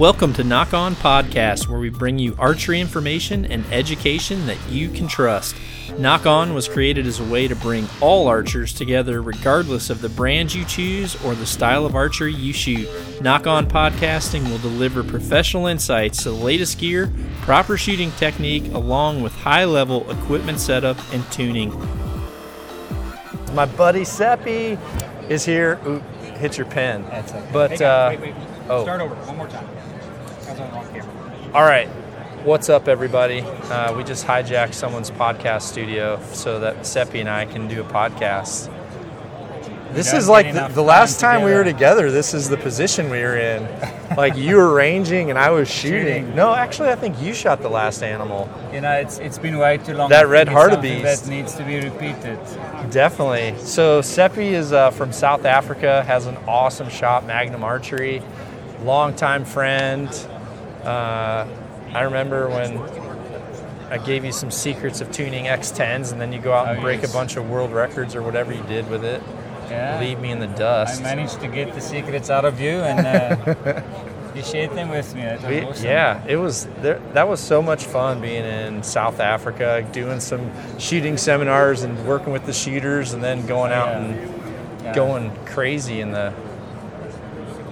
Welcome to Nock On Podcast, where we bring you archery information and education that you can trust. Nock On was created as a way to bring all archers together, regardless of the brand you choose or the style of archery you shoot. Nock On Podcasting will deliver professional insights to the latest gear, proper shooting technique, along with high level equipment setup and tuning. My buddy Seppi is here. Ooh, hit your pen. That's okay. But Hey, guys, uh, wait, wait. oh. Start over one more time. I was on camera. all right, what's up, everybody? Uh, we just hijacked someone's podcast studio so that Seppi and I can do a podcast. This is like the, the last time time we were together. together. This is the position we were in. like you were ranging and I was shooting. Shooting. No, actually, I think you shot the last animal. You know, it's it's been way too long. That red hartebeest. That needs to be repeated. Definitely. So Seppi is uh, from South Africa, has an awesome shop, Magnum Archery, longtime friend. Uh, I remember when I gave you some secrets of tuning X10s, and then you go out and Oh, break yes. a bunch of world records or whatever you did with it. Yeah. Leave me in the dust. I managed to get the secrets out of you, and uh, you shared them with me. We- awesome. Yeah, it was there, that was so much fun being in South Africa, doing some shooting seminars and working with the shooters, and then going out Yeah. and Yeah. going crazy in the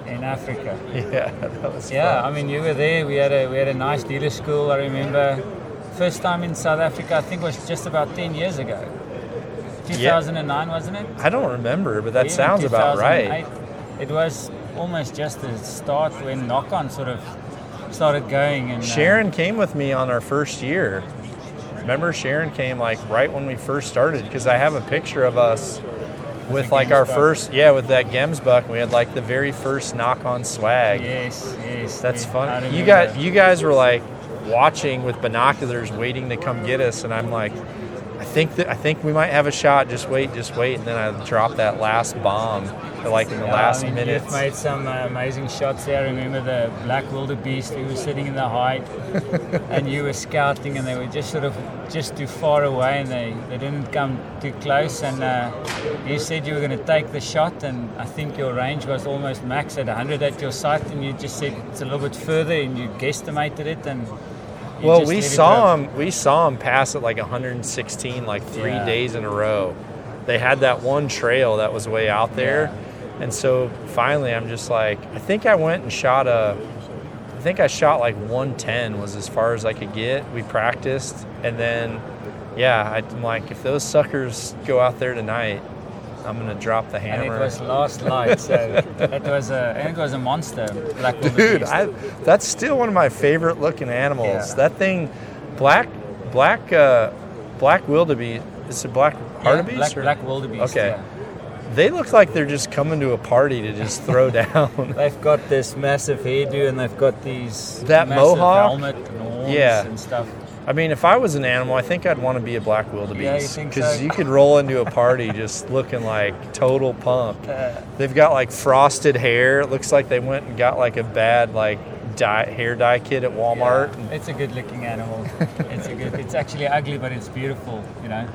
in Africa. yeah. That was Yeah, fun. I mean, you were there. We had a we had a nice dealer school. I remember first time in South Africa. I think was just about ten years ago. 2009, wasn't it? I don't remember, but that Even sounds about right. It was almost just the start when Nock On sort of started going. And uh, Sharon came with me on our first year. Remember, Sharon came like right when we first started because I have a picture of us with like our Gemsbuck. first, yeah, with that Gems buck. We had like the very first Nock On swag. Yes, yes. That's yes, fun. You got you guys were like watching with binoculars, waiting to come get us, and I'm like, I think that I think we might have a shot. Just wait, just wait, and then I dropped that last bomb, like in the Yeah, last I mean, minutes. You've made some uh, amazing shots there. I remember the black wildebeest who was sitting in the height, and you were scouting, and they were just sort of just too far away, and they, they didn't come too close. And uh, you said you were going to take the shot, and I think your range was almost max at 100 at your sight, and you just said it's a little bit further, and you guesstimated it, and Well, we saw him. We saw him pass at like 116, like three Yeah. days in a row. They had that one trail that was way out there, and so finally, I'm just like, I think I went and shot a. I think I shot like 110 was as far as I could get. We practiced, and then, yeah, I'm like, if those suckers go out there tonight, I'm gonna drop the hammer. And it was last light, so it was a, I think it was a monster, black Dude. I, that's still one of my favorite looking animals. Yeah. That thing, black, black, uh, black wildebeest. Is it black Yeah, hartebeest? black, or- black wildebeest. Okay. yeah. They look like they're just coming to a party to just throw down. They've got this massive hairdo and they've got these That mohawk? helmet and horns Yeah. and stuff. I mean, if I was an animal, I think I'd want to be a black wildebeest because so? you could roll into a party just looking like total punk. Uh, They've got like frosted hair. It looks like they went and got like a bad like dye, hair dye kit at Walmart. yeah, it's a good looking animal. it's a good. It's actually ugly, but it's beautiful. You know.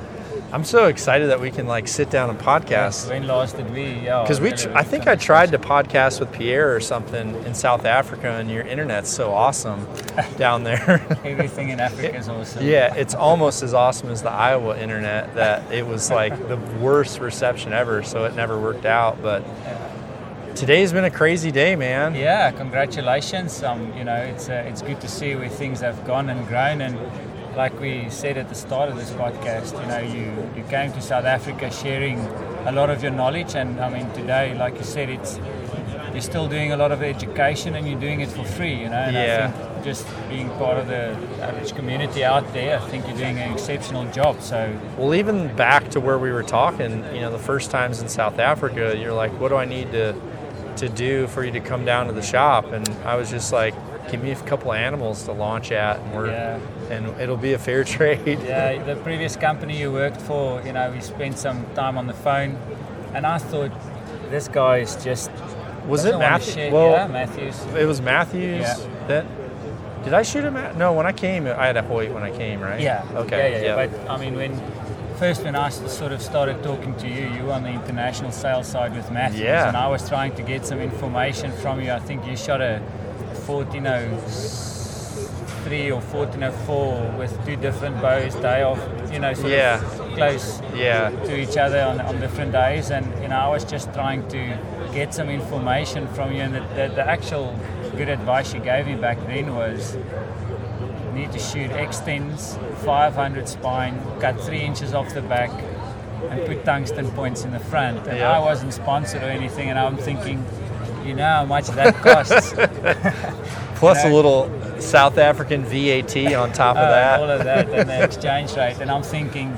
I'm so excited that we can like sit down and podcast. When last did we? Yeah. Because we, tr- I think I tried to podcast with Pierre or something in South Africa, and your internet's so awesome down there. Everything in Africa is awesome. yeah, it's almost as awesome as the Iowa internet. That it was like the worst reception ever, so it never worked out. But today's been a crazy day, man. Yeah, congratulations. Um, you know, it's uh, it's good to see where things have gone and grown. And like we said at the start of this podcast, you know, you you came to South Africa sharing a lot of your knowledge. And I mean, today, like you said, it's you're still doing a lot of education and you're doing it for free. You know, and Yeah. I think just being part of the average community out there, I think you're doing an exceptional job. So Well, even back to where we were talking, you know, the first times in South Africa, you're like, what do I need to to do for you to come down to the shop? And I was just like, give me a couple of animals to launch at, and we're Yeah. and it'll be a fair trade. Yeah, the previous company you worked for, you know, we spent some time on the phone, and I thought this guy is just. Was it wanna Matthew? share- Well, yeah, Mathews. it was Mathews. Yeah. That did I shoot him at? No, when I came, I had a Hoyt when I came, right? Yeah. Okay. Yeah, yeah, yeah. But I mean, when first when I sort of started talking to you, you were on the international sales side with Mathews, and I was trying to get some information from you. I think you shot a 1403 or 1404 with two different bows, day off, you know, sort Yeah. of close Yeah. to each other on, on different days. And, you know, I was just trying to get some information from you. And the, the, the actual good advice you gave me back then was need to shoot X10s, 500 spine, cut three inches off the back, and put tungsten points in the front. And Yeah. I wasn't sponsored or anything, and I'm thinking, you know how much that costs. Plus You a little South African VAT on top of Uh, that. all of that and the exchange rate. And I'm thinking,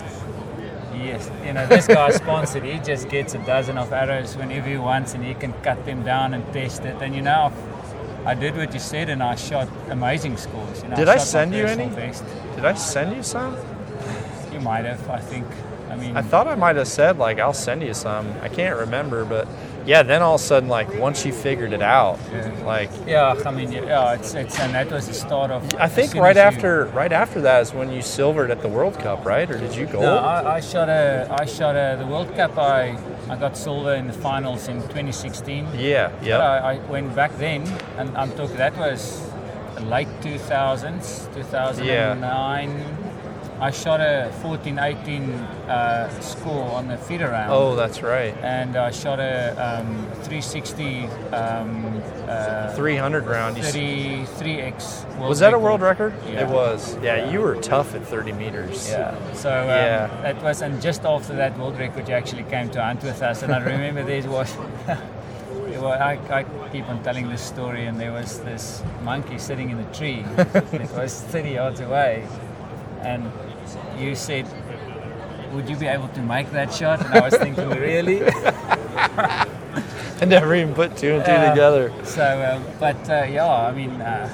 yes, you know, this guy's sponsored. He just gets a dozen of arrows whenever he wants, and he can cut them down and test it. And you know, I did what you said, and I shot amazing scores. You know, Did I shot my send you any? Best. Did I send you some? You might have, I think. I mean, I thought I might have said like I'll send you some. I can't remember, but yeah. Then all of a sudden, like once you figured it out, Yeah. like yeah, I mean, yeah, it's, it's and that was the start of. I think right as you- after right after that is when you silvered at the World Cup, right? Or did you gold? No, I, I shot a, I shot a, the World Cup. I, I got silver in the finals in 2016. yeah, yeah. I, I went back then, and I'm talking that was late 2000s, 2009. I shot a 14 18 uh, score on the FITA round. oh, that's right. And I shot a um, 360 um, uh, 300 round. You s- 33x. world was that a world record? Yeah. It was. Yeah, you were tough at 30 meters. Yeah. So um, Yeah. that was, and just after that world record, you actually came to hunt with us, and I remember there was. Well, I, I keep on telling this story, and there was this monkey sitting in a tree. it was 30 yards away, and you said, "Would you be able to make that shot?" And I was thinking, "Really?" I never even put two and two Yeah. together. So, um, but uh, yeah, I mean, uh,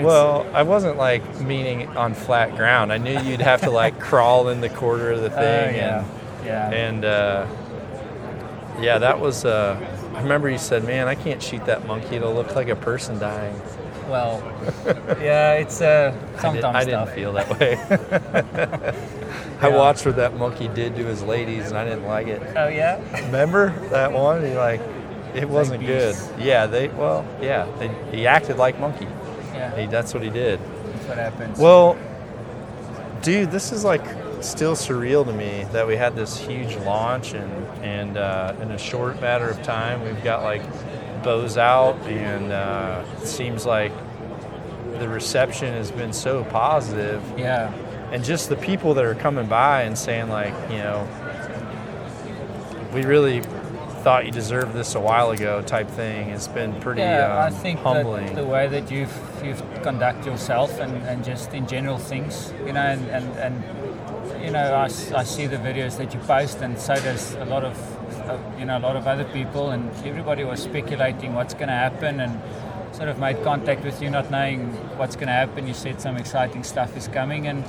Well, I wasn't like meaning on flat ground. I knew you'd have to like crawl in the quarter of the uh, thing, yeah, yeah. and and uh, yeah, that was. Uh, I remember you said, "Man, I can't shoot that monkey. It'll look like a person dying." Well, yeah, it's uh, I, did, sometimes I didn't feel that way. I Yeah. watched what that monkey did to his ladies, and I didn't like it. Oh yeah. Remember that one? He like, it wasn't good. Yeah, they. Well, yeah, they, he acted like monkey. Yeah, He, that's what he did. that's what happens. Well, dude, this is like still surreal to me that we had this huge launch and and uh, in a short matter of time we've got like bows out and uh, it seems like the reception has been so positive yeah, and just the people that are coming by and saying like you know we really thought you deserved this a while ago type thing has been pretty yeah. um, I think humbling the way that you've you've conduct yourself and, and just in general things, you know, and and, and you know, I, I see the videos that you post, and so does a lot of uh, you know a lot of other people, and everybody was speculating what's going to happen and. Sort of made contact with you, not knowing what's going to happen. You said some exciting stuff is coming, and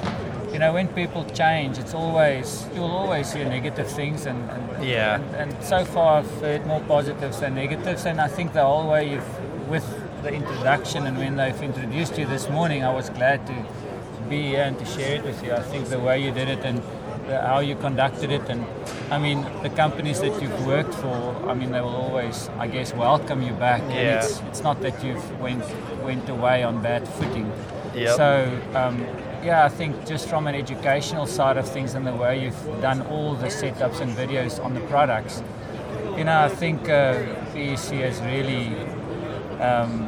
you know when people change, it's always you'll always hear negative things, and, and Yeah. and, and so far I've heard more positives than negatives, and I think the whole way you've with the introduction and when they've introduced you this morning, I was glad to be here and to share it with you. I think the way you did it and how you conducted it, and I mean the companies that you've worked for, I mean they will always, I guess, welcome you back. And Yeah. it's, it's not that you've went went away on bad footing. Yep. So um, yeah, I think just from an educational side of things and the way you've done all the setups and videos on the products, you know, I think uh, PSE has really um,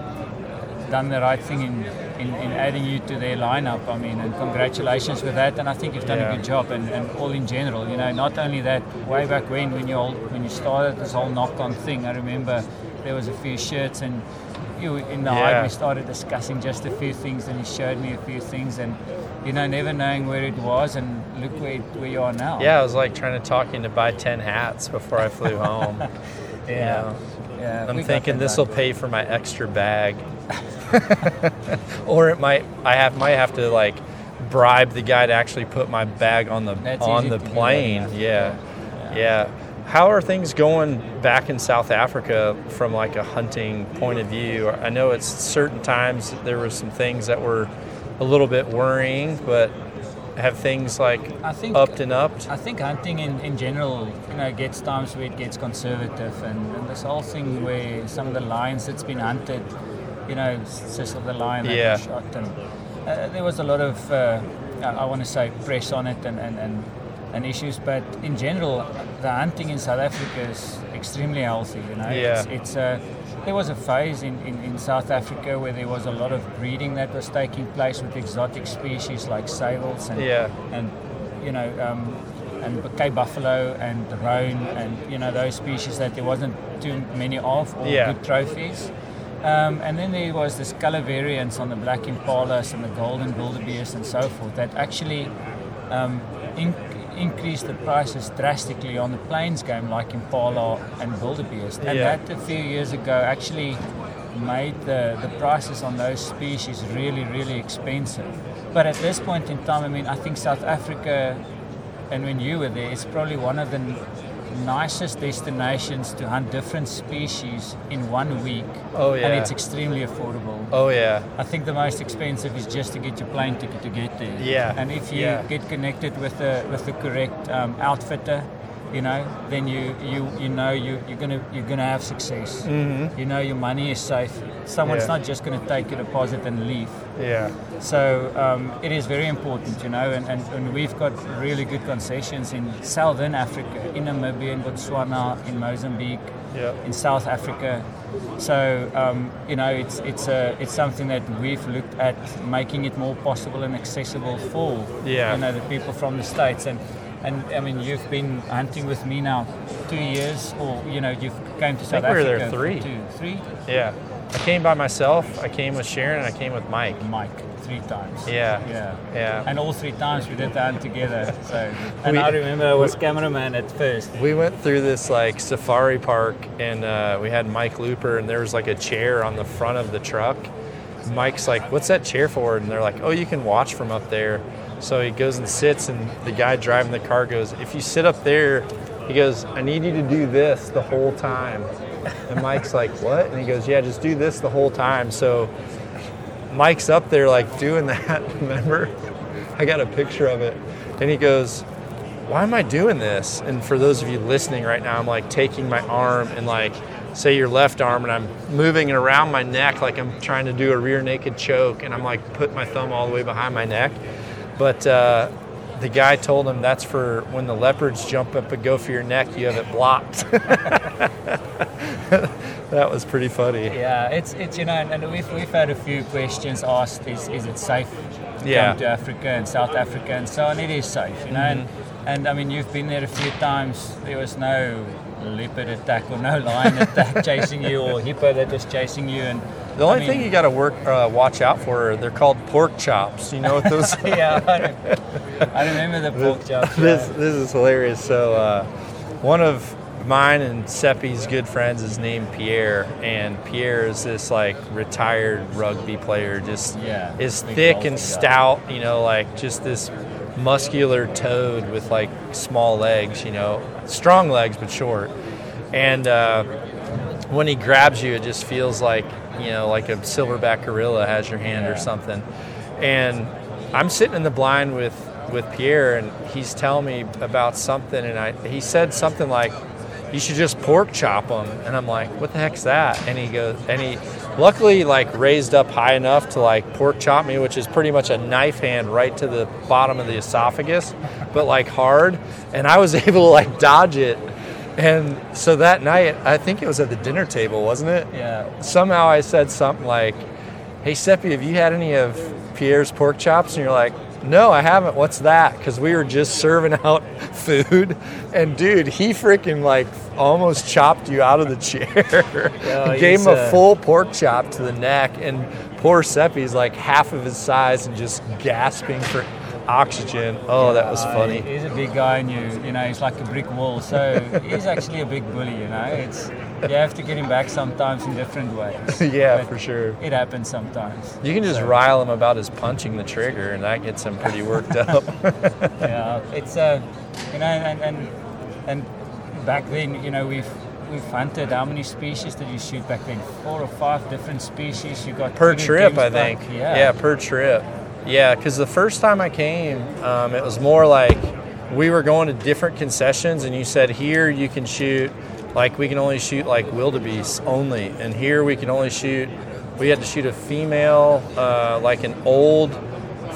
done the right thing in, in, in adding you to their lineup. I mean, and congratulations with that. And I think you've done Yeah. a good job. And, and all in general, you know, not only that, way back when when you all, when you started this whole Nock-On thing, I remember there was a few shirts and. You in the Yeah. hide, we started discussing just a few things, and he showed me a few things, and you know, never knowing where it was, and look where, where you are now. Yeah, I was like trying to talk you into buy 10 hats before I flew home. yeah, yeah. I'm thinking this will pay for my extra bag. or it might I have might have to like bribe the guy to actually put my bag on the That's on the plane. yeah. Yeah. yeah. How are things going back in South Africa from like a hunting point of view? I know it's certain times there were some things that were a little bit worrying, but have things like I think upped and upped? I think hunting in, in general, you know, gets times where it gets conservative, and, and this whole thing where some of the lions that's been hunted, you know, Cecil the lion that Yeah. was shot, and uh, there was a lot of, uh, I I want to say, press on it and, and, and, and issues. But in general, the hunting in South Africa is extremely healthy. You know, Yeah. it's, it's uh, there was a phase in, in, in South Africa where there was a lot of breeding that was taking place with exotic species like sables and Yeah. and you know um, and Cape buffalo and roan and you know those species that there wasn't too many of or Yeah. good trophies. Um, and then there was this color variance on the black impalas and the golden wildebeest and so forth that actually um, in- increased the prices drastically on the plains game like impala and wildebeest. And Yeah. that a few years ago actually made the, the prices on those species really, really expensive. But at this point in time, I mean, I think South Africa, and when you were there, it's probably one of the nicest destinations to hunt different species in one week. Oh, And it's extremely affordable. Oh yeah. I think the most expensive is just to get your plane ticket to get there. Yeah, And if you yeah. get connected with the with the correct um, outfitter, you know, then you you you know you you're gonna you're gonna have success. Mm-hmm. You know your money is safe. Someone's Yeah. not just gonna take your deposit and leave. Yeah. So um, it is very important, you know, and, and, and we've got really good concessions in Southern Africa, in Namibia, in Botswana, in Mozambique, Yeah. in South Africa. So um, you know, it's it's a it's something that we've looked at making it more possible and accessible for Yeah. you know the people from the states and. And I mean, you've been hunting with me now two years, or you know, you've came to South think we were there Africa three. two, three, Yeah. I came by myself. I came with Sharon, and I came with Mike. Mike, three times. Yeah. Yeah. Yeah. And all three times we did that together. So and We- I remember I was cameraman at first. We went through this like safari park, and uh, we had Mike Looper, and there was like a chair on the front of the truck. Mike's like, "What's that chair for?" And they're like, "Oh, you can watch from up there." So he goes and sits, and the guy driving the car goes, "If you sit up there," he goes, "I need you to do this the whole time." And Mike's like, "What?" And he goes, "Yeah, just do this the whole time." So Mike's up there like doing that. Remember? I got a picture of it, and he goes, why am I doing this? And for those of you listening right now, I'm like taking my arm and like, say your left arm, and I'm moving it around my neck like I'm trying to do a rear naked choke, and I'm like put my thumb all the way behind my neck. But uh, the guy told him that's for when the leopards jump up and go for your neck, you have it blocked. that was pretty funny. Yeah, it's it's you know, and we've we've had a few questions asked: Is is it safe to Yeah. come to Africa and South Africa and so on? It is safe, you know. And, Mm-hmm. and I mean, you've been there a few times. There was no leopard attack or no lion attack chasing you or hippo that was chasing you. And The only I mean- thing you got to work, uh, watch out for, they're called pork chops. You know what those? yeah, I, I remember the pork chops. this yeah. this is hilarious. So uh, one of mine and Seppi's good friends is named Pierre, and Pierre is this like retired rugby player, just Yeah, is thick and guy. stout. You know, like just this muscular toad with like small legs. You know, strong legs but short. And uh, when he grabs you, it just feels like you know, like a silverback gorilla has your hand Yeah. or something. And I'm sitting in the blind with with Pierre, and he's telling me about something, and I he said something like, "You should just pork chop them," and I'm like, "What the heck's that?" And he goes, and he luckily like raised up high enough to like pork chop me, which is pretty much a knife hand right to the bottom of the esophagus, but like hard, and I was able to like dodge it. And so that night, I think it was at the dinner table, wasn't it? Yeah. somehow I said something like, "Hey Seppi, have you had any of Pierre's pork chops?" And you're like, "No, I haven't. What's that?" Because we were just serving out food, and dude, he freaking like almost chopped you out of the chair. Gave him a uh, full pork chop to the neck, and poor Seppi's like half of his size and just gasping for oxygen. Oh, that was Uh, funny. He's a big guy, and you, you know, he's like a brick wall. So he's actually a big bully. You know, it's you have to get him back sometimes in different ways. yeah, But for sure. It happens sometimes. You can just So, rile him about his punching the trigger, and that gets him pretty worked up. Yeah, it's uh, you know, and and and back then, you know, we've we've hunted. How many species did you shoot back then? Four or five different species. You got per trip, I back. think. Yeah. per trip. Yeah, because the first time I came, um, it was more like we were going to different concessions, and you said here you can shoot, like we can only shoot like wildebeest only, and here we can only shoot we had to shoot a female, uh, like an old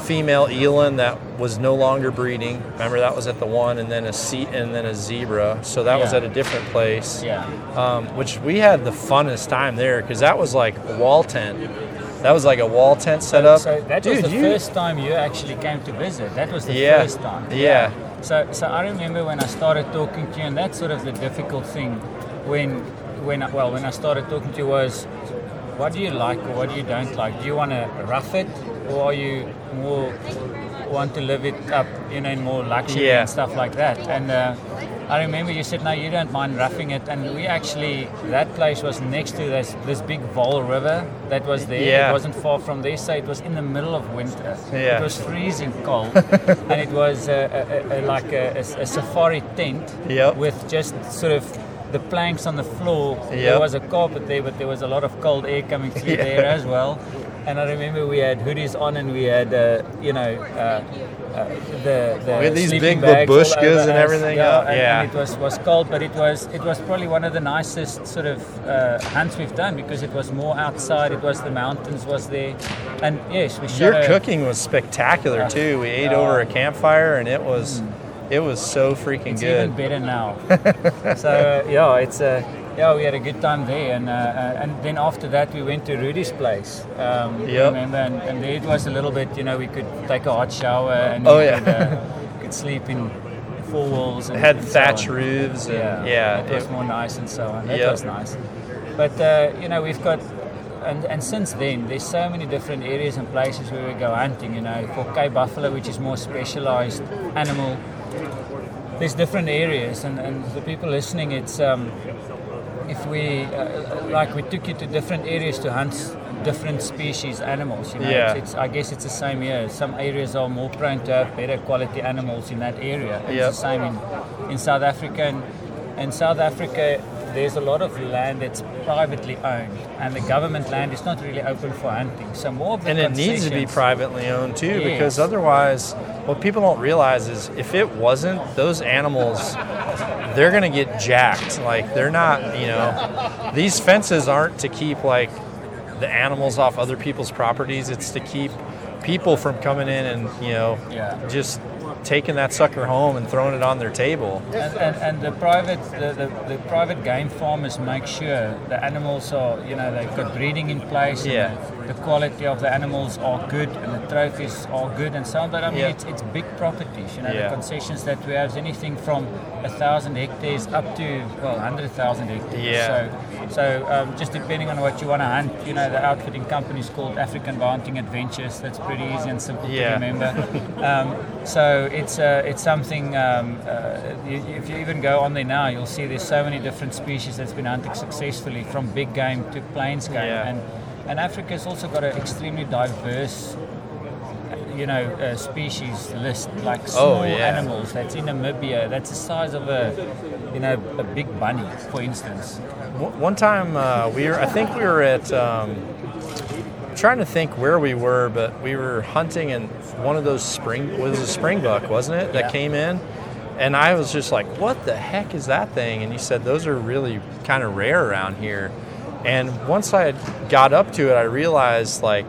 female eland that was no longer breeding. Remember that was at the one, and then a seat, and then a zebra. So that was at a different place. Yeah. Um, which we had the funnest time there because that was like a wall tent. That was like a wall tent set up. So that Dude, was the you, first time you actually came to visit. That was the Yeah. first time. Yeah. So, so I remember when I started talking to you, and that's sort of the difficult thing when, when I, well, when I started talking to you was, what do you like or what do you don't like? Do you want to rough it, or are you more want to live it up, you know, in more luxury Yeah. and stuff like that? And uh, I remember you said, no, you don't mind roughing it, and we actually that place was next to this this big Vaal River that was there. Yeah. It wasn't far from there, so it was in the middle of winter. Yeah. It was freezing cold, and it was a, a, a, like a safari tent Yep. with just sort of the planks on the floor. Yep. There was a carpet there, but there was a lot of cold air coming through Yeah. there as well. And I remember we had hoodies on, and we had, uh, you know, uh, uh, the, the We had these big babushkas and everything Yeah, and, yeah. and it was, was cold, but it was it was probably one of the nicest sort of uh, hunts we've done because it was more outside. It was the mountains was there, and yes, we your cooking was spectacular too. We ate over a campfire and it was, it was so freaking It's good. even better now. so yeah, it's uh, yeah, we had a good time there, and uh, uh, and then after that we went to Rudy's place. Um, Yep. Remember, and, and there it was a little bit, you know, we could take a hot shower and Oh, yeah. could, uh, could sleep in four walls. And, It had and thatch on. roofs and Yeah, yeah, it was more nice and so on. That Yep. was nice. But uh, you know, we've got. And, and since then, there's so many different areas and places where we go hunting. You know, for Cape Buffalo, which is more specialized animal there's different areas and, and the people listening it's um, if we uh, like we took you to different areas to hunt different species animals you know Yeah. it's, it's, i guess it's the same here some areas are more prone to have better quality animals in that area And Yep. it's the same in, in south africa and in south africa there's a lot of land that's privately owned and the government land is not really open for hunting so more of the and it needs to be privately owned too Yes. because otherwise what people don't realize is if it wasn't those animals they're going to get jacked like they're not you know these fences aren't to keep like the animals off other people's properties it's to keep people from coming in and you know Yeah. just taking that sucker home and throwing it on their table And, and, and the private the, the, the private game farmers make sure the animals are you know they've got breeding in place Yeah. the, the quality of the animals are good and the trophies are good and so on but I mean Yeah. it's, it's big properties you know Yeah. the concessions that we have is anything from a thousand hectares up to well hundred thousand hectares Yeah. so so um, just depending on what you want to hunt you know the outfitting company is called African Hunting Adventures that's pretty easy and simple Yeah. to remember um, so it's uh, it's something. Um, uh, you, if you even go on there now, you'll see there's so many different species that's been hunted successfully, from big game to plains game, Yeah. and and Africa's also got an extremely diverse. You know, uh, species list like small Oh, yeah. animals. That's in Namibia. That's the size of a, you know, a big bunny, for instance. One one time uh, we were, I think we were at, um, trying to think where we were, but we were hunting and one of those spring, it was a springbuck, wasn't it, that Yeah. came in? And I was just like, what the heck is that thing? And you said, those are really kind of rare around here. And once I got up to it, I realized like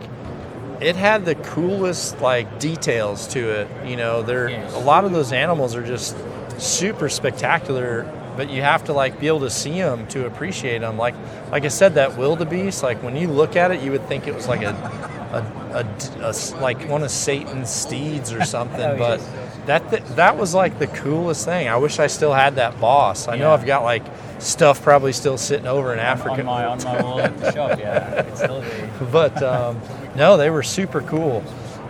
it had the coolest like details to it. You know, there Yes. a lot of those animals are just super spectacular, but you have to like be able to see them to appreciate them. Like like I said, that wildebeest. Like when you look at it, you would think it was like a, a, a like one of Satan's steeds or something, Oh, but. yes. That, th- that was like the coolest thing. I wish I still had that boss. I know I've got like stuff probably still sitting over in On Africa. my on my wall at the shop, yeah, it's still there. but um, no, they were super cool.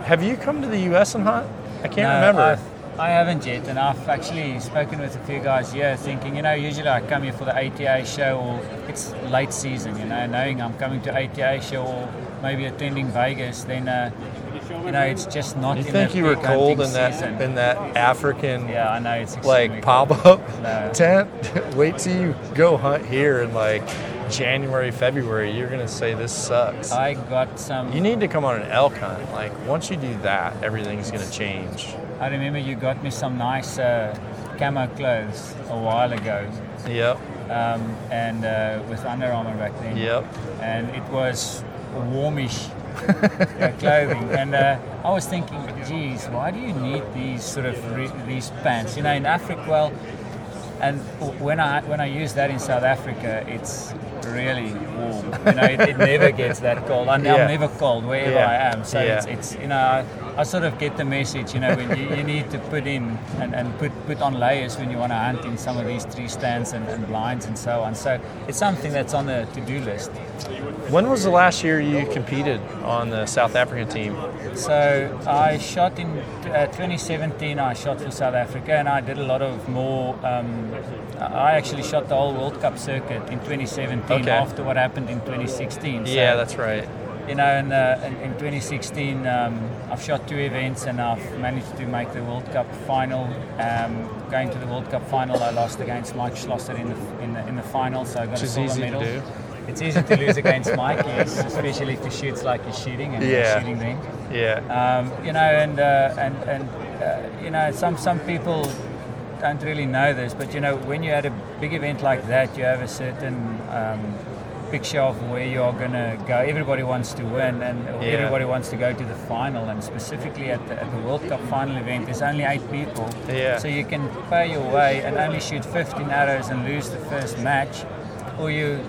Have you come to the U.S. and hunt? I can't No, remember. I've, I haven't yet, and I've actually spoken with a few guys here, thinking, you know, usually I come here for the ATA show, or it's late season, you know, knowing I'm coming to ATA show, or maybe attending Vegas, then, uh, you know, it's just not. you in think you were cold in that season. in that African Yeah, I know it's like pop up No. tent? Wait till you go hunt here and like January, February. You're gonna say this sucks. I got some. you need to come on an elk hunt. Like once you do that, everything's gonna change. I remember you got me some nice uh, camo clothes a while ago, Yep. um, and uh, with Under Armour back then. Yep. and it was warmish uh, clothing. And uh, I was thinking, geez, why do you need these sort of re- these pants? You know, in Africa, well, and when I when I use that in South Africa, it's really warm. You know, it, it never gets that cold. I'm, Yeah. I'm never cold wherever Yeah. I am. So Yeah. it's, it's you know. I, I sort of get the message, you know, when you, you need to put in and, and put, put on layers when you want to hunt in some of these tree stands and, and blinds and so on. So it's something that's on the to-do list. When was the last year you competed on the South African team? So I shot in uh, 2017. I shot for South Africa, and I did a lot of more. Um, I actually shot the whole World Cup circuit in 2017 Okay. after what happened in 2016. So, Yeah, that's right. you know, in, uh, in, in 2016, um, I've shot two events and I've managed to make the World Cup final. Um, going to the World Cup final, I lost against Mike Schloesser in the in the, in the final, so I got Which a silver easy to medal. do. It's easy to lose against Mike, yes, especially if he shoots like he's shooting and Yeah. shooting then. Yeah. Um, you know, and uh, and and uh, you know, some some people don't really know this, but you know, when you're at a big event like that, you have a certain um, picture of where you are going to go. Everybody wants to win, and Yeah. everybody wants to go to the final. And specifically at the, at the World Cup final event, there's only eight people, Yeah. so you can pay your way and only shoot 15 arrows and lose the first match, or you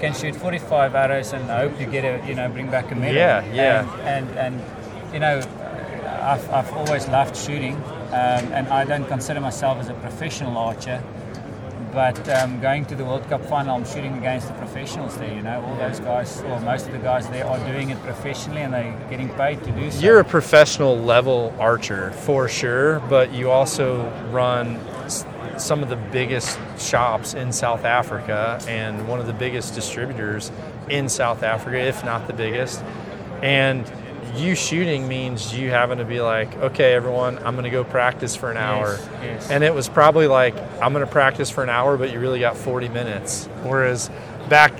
can shoot 45 arrows and hope you get a you know bring back a medal. Yeah, yeah. And and, and you know, I've, I've always loved shooting, um, and I don't consider myself as a professional archer. But um, going to the World Cup final, I'm shooting against the professionals there. You know, all those guys, or most of the guys there, are doing it professionally, and they're getting paid to do so. You're a professional level archer for sure, but you also run some of the biggest shops in South Africa and one of the biggest distributors in South Africa, if not the biggest. And you shooting means you having to be like, okay, everyone, I'm going to go practice for an hour. yes. And it was probably like, I'm going to practice for an hour, but you really got 40 minutes. Whereas back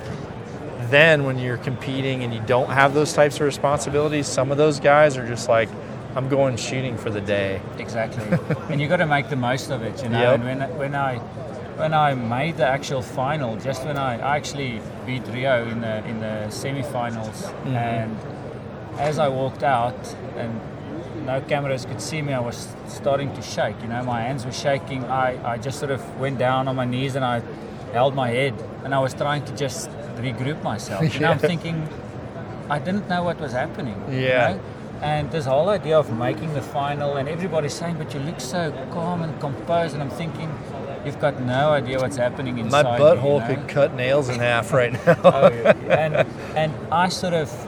then, when you're competing and you don't have those types of responsibilities, some of those guys are just like, I'm going shooting for the day. Exactly, and you got to make the most of it, you know. Yep. And when when I when I made the actual final, just when I, I actually beat Reo in the in the semi-finals, Mm-hmm. and as I walked out and no cameras could see me, I was starting to shake. You know, my hands were shaking. I, I just sort of went down on my knees and I held my head, and I was trying to just regroup myself. You know, I'm thinking I didn't know what was happening. you Yeah. know? And this whole idea of making the final, and everybody's saying, "But you look so calm and composed," and I'm thinking, "You've got no idea what's happening inside. My butthole you know? could cut nails in half right oh, now. Oh, yeah. and and I sort of,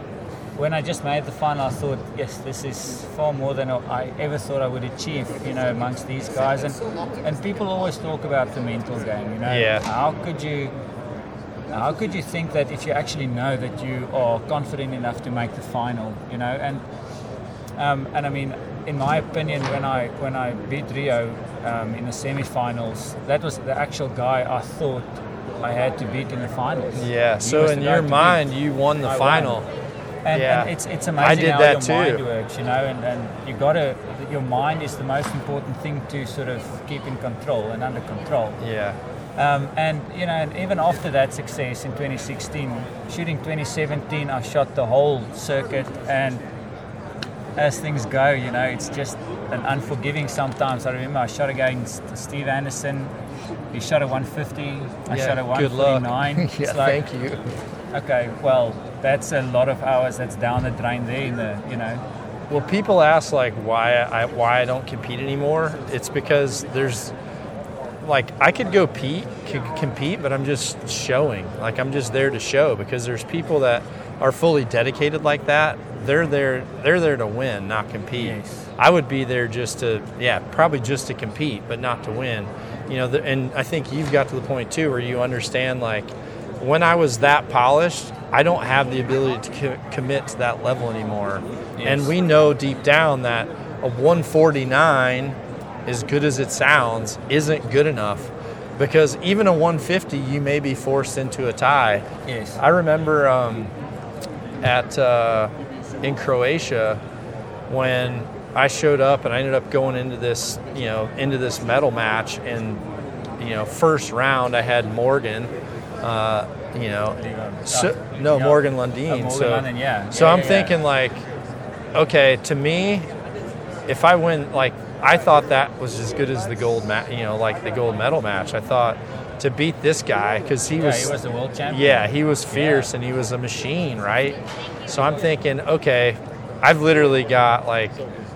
when I just made the final, I thought, yes, this is far more than I ever thought I would achieve. You know, amongst these guys, and and people always talk about the mental game. You know, Yeah. how could you? How could you think that if you actually know that you are confident enough to make the final, you know, and um, and I mean, in my opinion, when I when I beat Reo um, in the semi-finals, that was the actual guy I thought I had to beat in the finals. yeah. He So in your to beat. mind, you won the I won. And, Yeah. and it's it's I amazing did how that your too. mind works, you know, and, and you gotta your mind is the most important thing to sort of keep in control and under control. Yeah. Um, and you know, and even after that success in 2016, shooting 2017, I shot the whole circuit, and as things go, you know, it's just an unforgiving sometimes. I remember I shot against Steve Anderson. He shot a 150. I yeah. shot a Good luck. 149. yeah, It's like, thank you. okay, well, that's a lot of hours. That's down the drain there. In the, you know, Well, people ask like why I why I don't compete anymore. It's because there's like I could go could compete, but I'm just showing. Like I'm just there to show because there's people that are fully dedicated like that. They're there. They're there to win, not compete. Yes. I would be there just to, yeah, probably just to compete, but not to win. You know, the, and I think you've got to the point too where you understand like when I was that polished, I don't have the ability to co- commit to that level anymore. And we know deep down that a 149, as good as it sounds, isn't good enough because even a 150, you may be forced into a tie. yes, I remember um, at uh, in Croatia when I showed up and I ended up going into this, you know, into this medal match and you know, first round I had Morgan, uh, You know, so, Oh, no. Morgan Oh, Lundin. So, Lundin, yeah. so I'm thinking like, okay, to me, if I win, like I thought that was as good as the gold. You know, like the gold medal match. I thought to beat this guy because he Yeah, was he was the world champion. yeah, he was fierce and he was a machine, right? So I'm thinking, okay, I've literally got like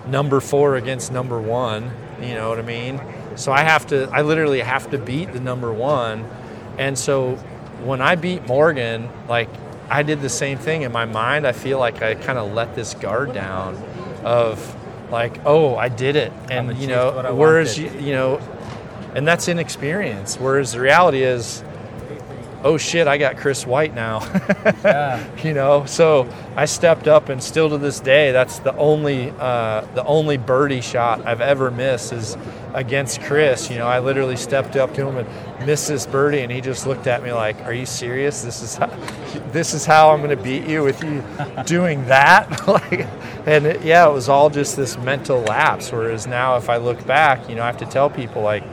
number four against number one. You know what I mean? So I have to, I literally have to beat the number one. And so when I beat Morgan, like I did the same thing in my mind. I feel like I kind of let this guard down of like, oh, I did it. And, you achieved what I know, whereas, you, you know, and that's inexperience. Whereas the reality is, oh shit, I got Chris White now. Yeah. you know, so I stepped up, and still to this day, that's the only uh, the only birdie shot I've ever missed is against Chris. You know, I literally stepped up to him and missed this birdie, and he just looked at me like, "Are you serious? This is how, this is how I'm going to beat you with you doing that?" like, and it, yeah, it was all just this mental lapse. Whereas now, if I look back, you know, I have to tell people like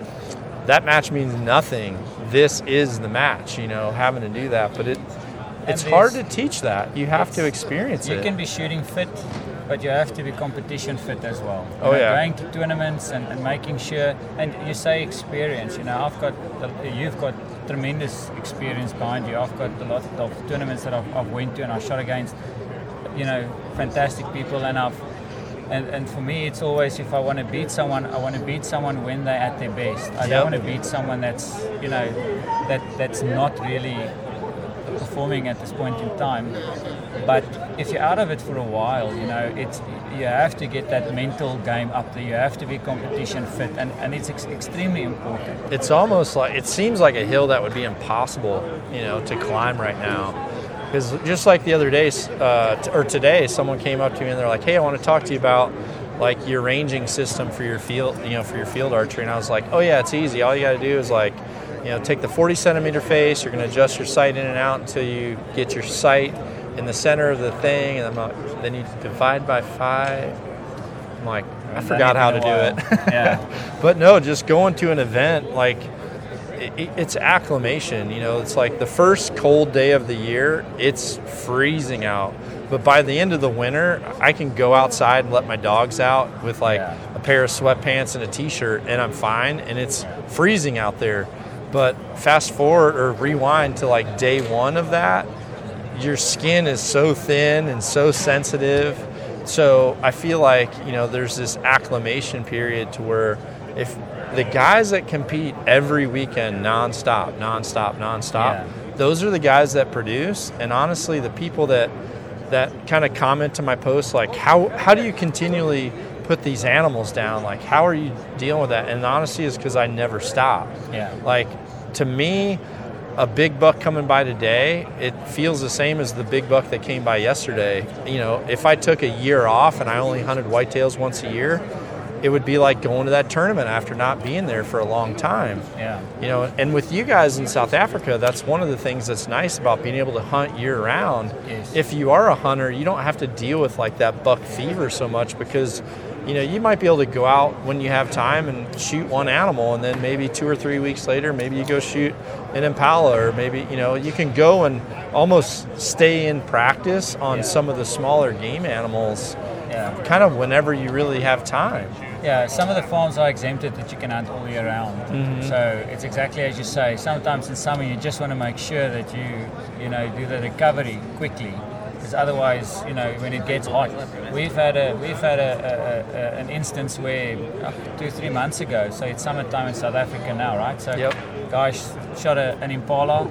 that match means nothing. This is the match, you know, having to do that. But it it's hard to teach that. You have to experience You it. You can be shooting fit, but you have to be competition fit as well. You Oh, know, yeah. Going to tournaments and, and making sure, and you say experience. You know, I've got, the- you've got tremendous experience behind you. I've got a lot of tournaments that I've, I've went to and I shot against, you know, fantastic people, and I've. And, and for me, it's always if I want to beat someone, I want to beat someone when they're at their best. I Yep. don't want to beat someone that's, you know, that that's not really performing at this point in time. But if you're out of it for a while, you know, it's you have to get that mental game up there. You have to be competition fit, and, and it's ex- extremely important. it's almost like it seems like a hill that would be impossible, you know, to climb right now. Because just like the other day, uh, t- or today, someone came up to me and they're like, "Hey, I want to talk to you about like your ranging system for your field, you know, for your field archery." And I was like, "Oh yeah, it's easy. All you got to do is like, you know, take the 40 centimeter face. You're going to adjust your sight in and out until you get your sight in the center of the thing, and like, then you divide by five. I'm like, I forgot how to do it. Yeah. But no, just going to an event like it's acclimation. You know, it's like the first cold day of the year, it's freezing out. But by the end of the winter, I can go outside and let my dogs out with like Yeah. a pair of sweatpants and a t-shirt, and I'm fine. And it's freezing out there. But fast forward or rewind to like day one of that, your skin is so thin and so sensitive. So I feel like you know there's this acclimation period to where if the guys that compete every weekend nonstop, nonstop, nonstop, Yeah. those are the guys that produce. And honestly, the people that that kind of comment to my posts like how how do you continually put these animals down? Like how are you dealing with that? And honesty is because I never stop. Yeah. Like to me, a big buck coming by today, it feels the same as the big buck that came by yesterday. You know, if I took a year off and I only hunted whitetails once a year, it would be like going to that tournament after not being there for a long time. Yeah. You know, and with you guys in South Africa, that's one of the things that's nice about being able to hunt year round. Yes. If you are a hunter, you don't have to deal with like that buck fever so much because you know, you might be able to go out when you have time and shoot one animal and then maybe 2 or 3 weeks later maybe you go shoot an impala or maybe, you know, you can go and almost stay in practice on Yeah. some of the smaller game animals Yeah. kind of whenever you really have time. Yeah, some of the farms are exempted that you can hunt all year round. Mm-hmm. So it's exactly as you say. Sometimes in summer you just want to make sure that you, you know, do the recovery quickly, because otherwise, you know, when it gets hot, we've had a we've had a, a, a, an instance where uh, two three months ago. So it's summertime in South Africa now, right? So Yep. guys shot a, an impala.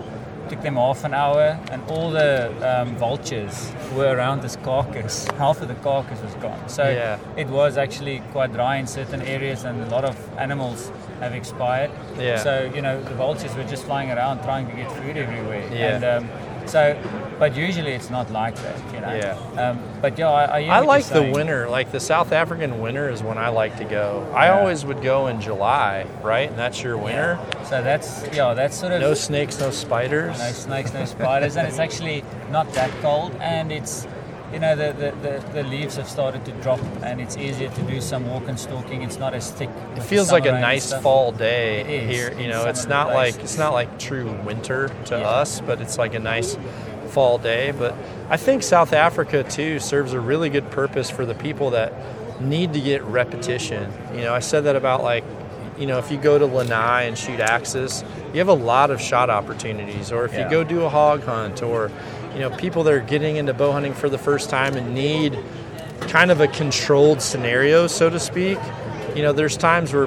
Took them half an hour, and all the um, vultures were around this carcass. Half of the carcass was gone. So Yeah. it was actually quite dry in certain areas, and a lot of animals have expired. Yeah. So you know the vultures were just flying around trying to get food everywhere. Yeah. And um, so, but usually it's not like that, you know. Yeah. Um, but yeah, I, I, I like the winter. Like the South African winter is when I like to go. I always would go in July, right? And that's your winter. So that's yeah, that's sort of No snakes, no spiders. no snakes, no spiders, and it's actually not that cold, and it's you know the, the, the, the leaves have started to drop and it's easier to do some walk and stalking. It's not as thick. It feels like a summer rain and nice fall day here. You know, it's not like it's not like true winter to Yeah. us, but it's like a nice fall day. But I think South Africa too serves a really good purpose for the people that need to get repetition. You know, I said that about like, you know, if you go to Lanai and shoot axis, you have a lot of shot opportunities. Or if Yeah. you go do a hog hunt, or you know, people that are getting into bow hunting for the first time and need kind of a controlled scenario, so to speak. You know, there's times where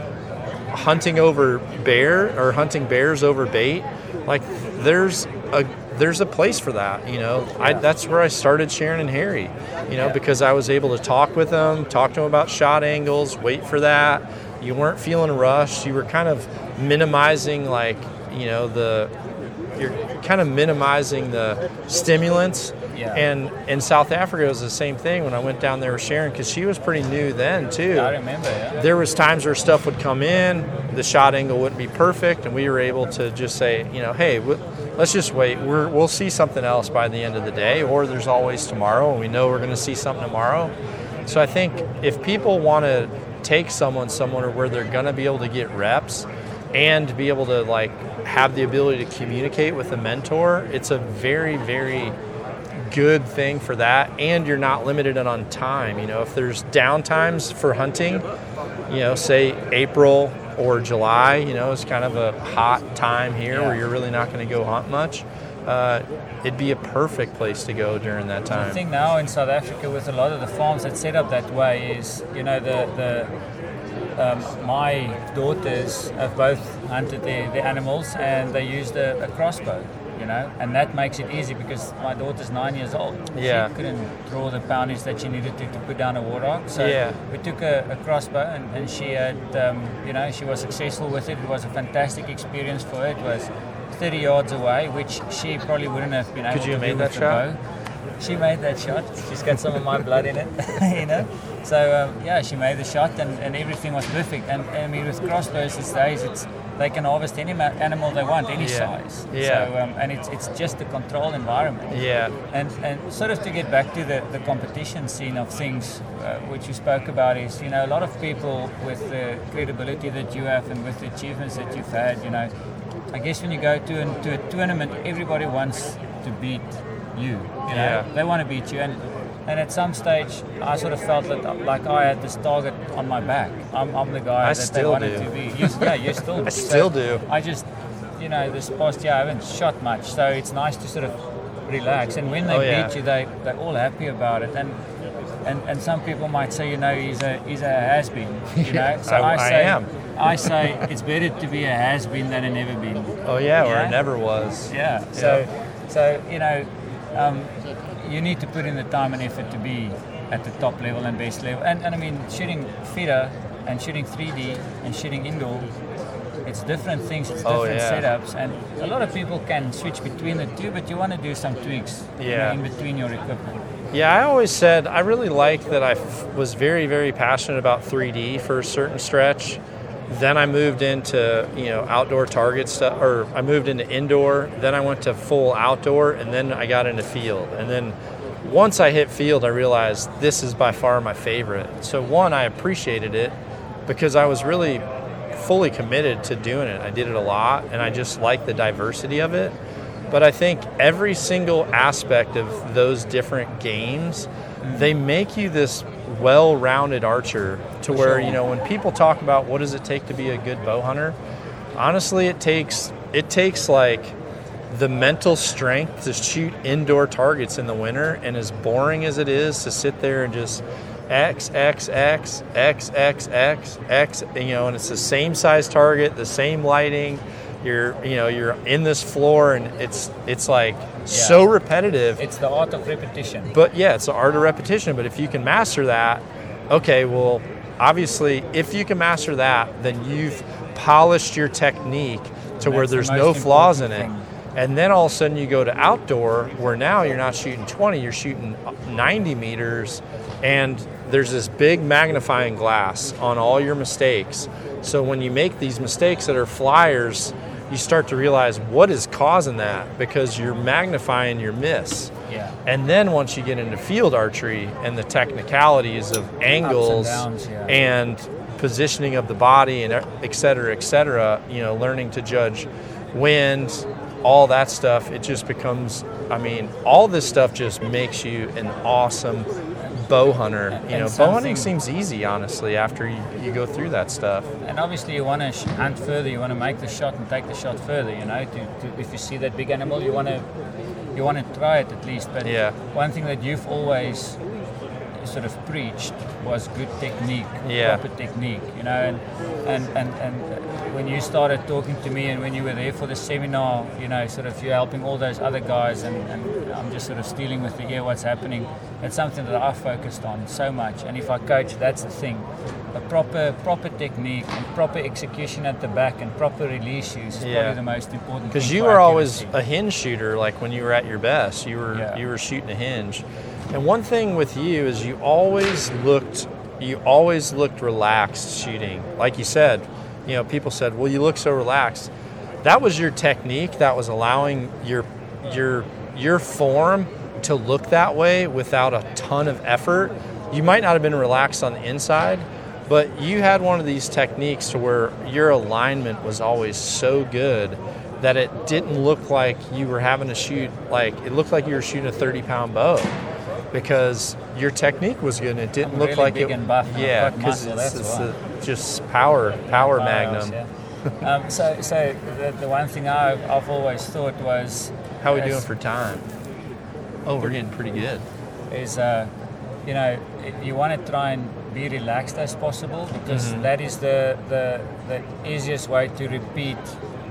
hunting over bear or hunting bears over bait, like there's a there's a place for that. You know, I, that's where I started Sharon and Harry. You know, because I was able to talk with them, talk to them about shot angles, wait for that. You weren't feeling rushed. You were kind of minimizing like you know the you're kind of minimizing the stimulants. Yeah. And in South Africa, it was the same thing when I went down there with Sharon because she was pretty new then too I remember. Yeah. there was times where stuff would come in, the shot angle wouldn't be perfect, and we were able to just say, you know, hey, let's just wait. We're, we'll see something else by the end of the day, or there's always tomorrow, and we know we're going to see something tomorrow. So I think if people want to take someone somewhere where they're going to be able to get reps and be able to like have the ability to communicate with a mentor, it's a very, very good thing for that and you're not limited on time you know if there's downtimes for hunting you know say april or july you know it's kind of a hot time here Yeah. where you're really not going to go hunt much uh, it'd be a perfect place to go during that time. The time thing now in South Africa with a lot of the farms that's set up that way is, you know, the the um, my daughters have both hunted their, their animals and they used a, a crossbow, you know, and that makes it easy because my daughter's nine years old. Yeah. She couldn't draw the poundage that she needed to, to put down a warthog. So Yeah. we took a, a crossbow and, and she had, um, you know, she was successful with it. It was a fantastic experience for her. It was 30 yards away, which she probably wouldn't have been able Could you to do with that shot? bow. She made that shot. She's got some of my blood in it, you know. So um, yeah, she made the shot, and, and everything was perfect. And I mean, with crossbows these days, it's they can harvest any ma- animal they want, any Yeah. size. Yeah. So um, and it's it's just a controlled environment. yeah And, and sort of to get back to the, the competition scene of things, uh, which you spoke about, is you know a lot of people with the credibility that you have and with the achievements that you've had, you know, I guess when you go to an, to a tournament, everybody wants to beat you. You know, Yeah. they want to beat you, and and at some stage, I sort of felt that like I had this target on my back. I'm, I'm the guy I that they still wanted do. to be. You, yeah, you still. do. I still do. I just, you know, this past year I haven't shot much, so it's nice to sort of relax. And when they Oh, yeah. beat you, they they're all happy about it. And and and some people might say, you know, he's a he's a has been. You know, so I- I, I say am. I say it's better to be a has been than a never been. oh yeah, or a never was Yeah. So so you know, um, you need to put in the time and effort to be at the top level and base level. And, and I mean, shooting field and shooting 3D and shooting indoor, it's different things, it's Oh, different yeah. setups. And a lot of people can switch between the two, but you want to do some tweaks Yeah. in between your equipment. Yeah, I always said I really like that I f- was very, very passionate about 3D for a certain stretch. Then I moved into you know outdoor target stuff, or I moved into indoor. Then I went to full outdoor, and then I got into field. And then once I hit field, I realized this is by far my favorite. So one, I appreciated it because I was really fully committed to doing it. I did it a lot, and I just like the diversity of it. But I think every single aspect of those different games, they make you this well-rounded archer to where you know when people talk about what does it take to be a good bow hunter, honestly, it takes it takes like the mental strength to shoot indoor targets in the winter, and as boring as it is to sit there and just X X X X X X X, you know, and it's the same size target, the same lighting. You're, you know, you're in this floor, and it's it's like so repetitive. It's the art of repetition. But yeah, it's the art of repetition. But if you can master that, okay, well, obviously, if you can master that, then you've polished your technique to where that's the there's no flaws in it. thing. And then all of a sudden you go to outdoor where now you're not shooting 20, you're shooting 90 meters, and there's this big magnifying glass on all your mistakes. So when you make these mistakes that are flyers, you start to realize what is causing that because you're magnifying your miss. Yeah. And then once you get into field archery and the technicalities of angles downs, yeah. and positioning of the body and et cetera, et cetera, you know, learning to judge wind, all that stuff, it just becomes, I mean, all this stuff just makes you an awesome bow hunter. You know, bow hunting seems easy, honestly, after you, you go through that stuff. And obviously, you want to sh- hunt further. You want to make the shot and take the shot further. You know, to, to, if you see that big animal, you want to you want to try it at least. But Yeah. one thing that you've always sort of preached was good technique, Yeah. proper technique. You know, and and and and when you started talking to me and when you were there for the seminar, you know, sort of you're helping all those other guys, and, and I'm just sort of stealing with the ear what's happening. It's something that I focused on so much. And if I coach, that's the thing. A proper proper technique and proper execution at the back and proper release use is Yeah. probably the most important. Because you were always a hinge shooter, like when you were at your best, you were Yeah. you were shooting a hinge. And one thing with you is you always looked you always looked relaxed shooting. Like you said, you know, people said, "Well, you look so relaxed." That was your technique. That was allowing your your your form to look that way without a ton of effort. You might not have been relaxed on the inside, but you had one of these techniques to where your alignment was always so good that it didn't look like you were having to shoot like it looked like you were shooting a 30 pound bow because your technique was good and it didn't I'm look really like big it and buff yeah because it's, it's a, just power power magnum yeah. um, so, so the, the one thing I, I've always thought was how are we doing for time oh we're getting pretty good is uh, you know you want to try and be relaxed as possible because Mm-hmm. that is the, the the easiest way to repeat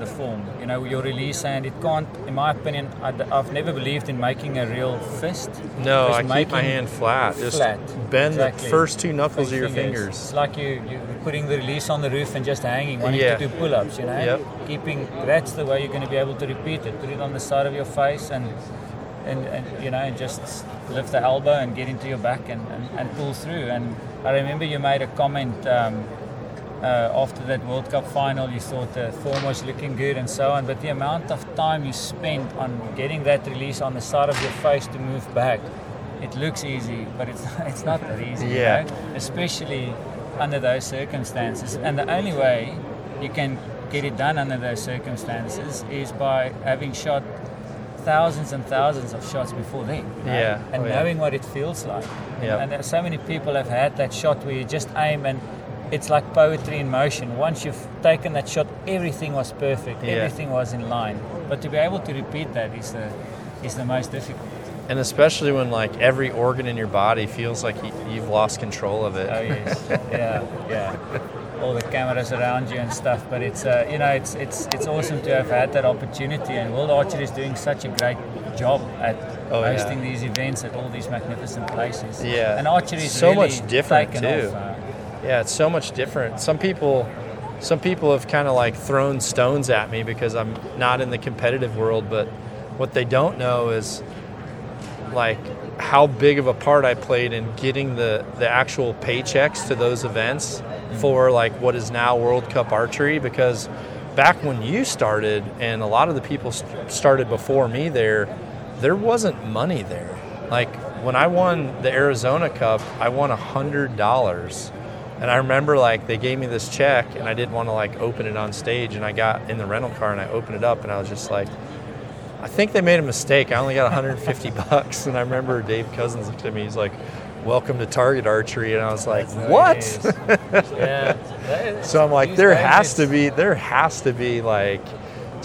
the form. You know your release hand. It can't, in my opinion, I, have never believed in making a real fist. no Because i keep my hand flat just flat. bend Exactly. the first two knuckles Big of your It's fingers It's like you you putting the release on the roof and just hanging, wanting Yeah. to do pull-ups. You know, Yep. keeping that's the way you're going to be able to repeat it. Put it on the side of your face and. And, and you know, and just lift the elbow and get into your back and, and, and pull through. And I remember you made a comment um, uh, after that World Cup final. You thought the form was looking good and so on, but the amount of time you spent on getting that release on the side of your face to move back, it looks easy, but it's it's not that easy. you Yeah. know? especially under those circumstances. And the only way you can get it done under those circumstances is by having shot thousands and thousands of shots before then. you know, Yeah. And Oh, yeah. knowing what it feels like. Yep. And there- so many people have had that shot where you just aim and it's like poetry in motion. Once you've taken that shot, everything was perfect, Yeah. everything was in line. But to be able to repeat that is the is the most difficult. and especially when like every organ in your body feels like you, you've lost control of it Oh yes, yeah, yeah. All the cameras around you and stuff, but it's uh, you know it's it's it's awesome to have had that opportunity. And World Archery is doing such a great job at Oh, yeah. hosting these events at all these magnificent places. Yeah. and archery is So really much different, taken too. Off, uh, Yeah, it's so much different. Some people, some people have kind of like thrown stones at me because I'm not in the competitive world. But what they don't know is like how big of a part I played in getting the the actual paychecks to those events mm-hmm. for like what is now World Cup archery. Because back when you started, and a lot of the people st- started before me there, there wasn't money there. Like when I won the Arizona Cup, I won a hundred dollars. And I remember like they gave me this check and I didn't want to like open it on stage and I got in the rental car and I opened it up and I was just like I think they made a mistake. I only got 150 bucks and I remember Dave Cousins looked at me he's like welcome to Target Archery and I was like That's what? yeah. So I'm like, there has to be, there has to be like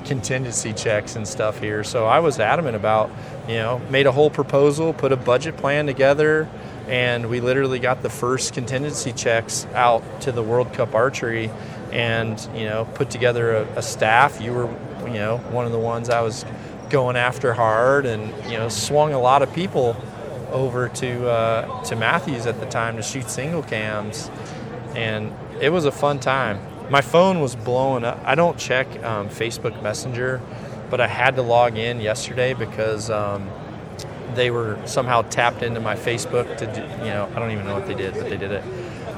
contingency checks and stuff here. So I was adamant about, you know, made a whole proposal, put a budget plan together, and we literally got the first contingency checks out to the World Cup archery, and you know, put together a, a staff. You were, you know, one of the ones I was going after hard, and you know, swung a lot of people over to uh, to Mathews at the time to shoot single cams and it was a fun time. My phone was blowing up. I don't check um, Facebook Messenger, but I had to log in yesterday because um, they were somehow tapped into my Facebook to, do, you know, I don't even know what they did, but they did it.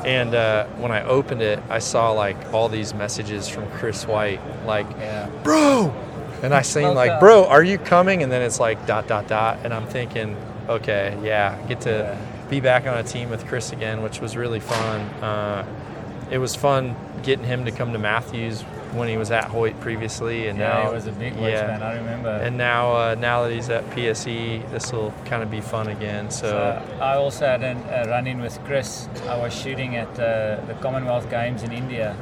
And uh, when I opened it, I saw like all these messages from Chris White, like, Yeah. bro. And I seen like, bro, are you coming? And then it's like dot dot dot, and I'm thinking, okay, yeah, get to Yeah. be back on a team with Chris again, which was really fun. Uh, it was fun getting him to come to Mathews when he was at Hoyt previously, and Yeah, now he was a big Hoyt fan, I remember. And now, uh, now that he's at PSE, this will kind of be fun again. So, So I also had a run-in with Chris. I was shooting at uh, the Commonwealth Games in India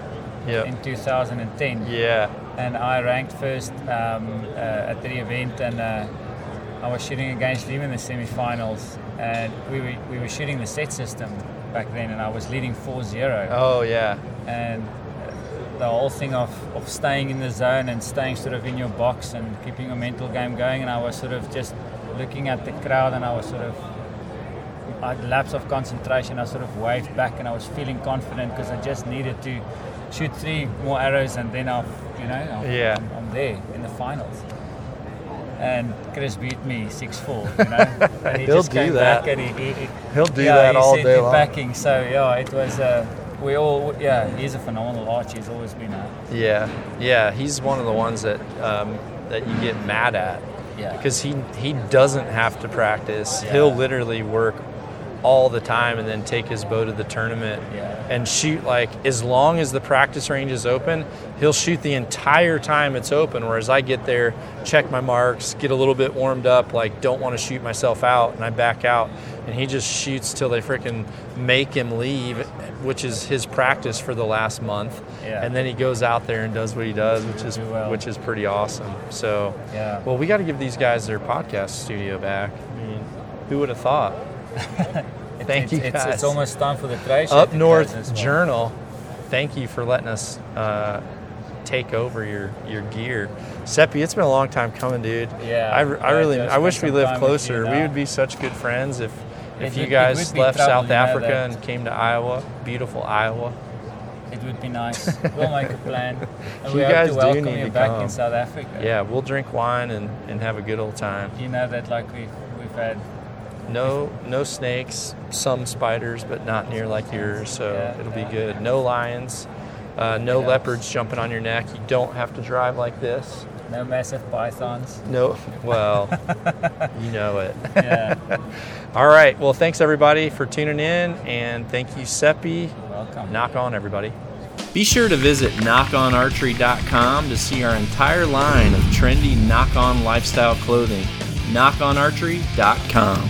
yeah, in 2010, yeah, and I ranked first um, uh, at the event, and uh, I was shooting against him in the semi-finals, and we were, we were shooting the set system back then, and I was leading 4-0, oh yeah, and the whole thing of, of staying in the zone and staying sort of in your box and keeping your mental game going, and I was sort of just looking at the crowd, and I was sort of I had lapse of concentration. I sort of waved back, and I was feeling confident because I just needed to shoot three more arrows, and then I've you know I'm, Yeah. I'm, I'm there in the finals. And Chris beat me six four. You know, and he He'll just do came that. back and he, he, he'll do yeah, that he all day long. backing. So yeah, it was. Uh, we all yeah. He's a phenomenal archer. He's always been a Yeah, yeah, he's one of the ones that um, that you get mad at yeah. because he he doesn't have to practice. Yeah. He'll literally work all the time and then take his bow to the tournament Yeah. and shoot like as long as the practice range is open, he'll shoot the entire time it's open. Whereas I get there, check my marks, get a little bit warmed up, like don't want to shoot myself out, and I back out, and he just shoots till they freaking make him leave, which is his practice for the last month. Yeah. And then he goes out there and does what he does, which is well. which is pretty awesome. So, Yeah. well, we got to give these guys their podcast studio back. I mean, who would have thought? Thank it's, you it's, guys. It's almost time for the trade. Up North well. Journal, thank you for letting us uh, take over your, your gear. Seppi, it's been a long time coming, dude. Yeah, I, I really, I wish we lived time with you closer. We would be such good friends if, if It you would- guys would left trouble, South Africa that. and came to Iowa, beautiful Iowa. It would be nice. We'll make a plan. And You we guys hope do to welcome need you to back come. in South Africa. Yeah, we'll drink wine and, and have a good old time. You know that like we've we've had No, no snakes, some spiders, but not near like yours. So Yeah, it'll be yeah. good. No lions, uh, no Yeah. leopards jumping on your neck. You don't have to drive like this. no massive pythons. No, well, you know it. Yeah. All right. Well, thanks everybody for tuning in, and thank you, Seppi. Welcome. Nock On everybody. Be sure to visit nockonarchery.com to see our entire line of trendy Nock On lifestyle clothing. nockonarchery.com.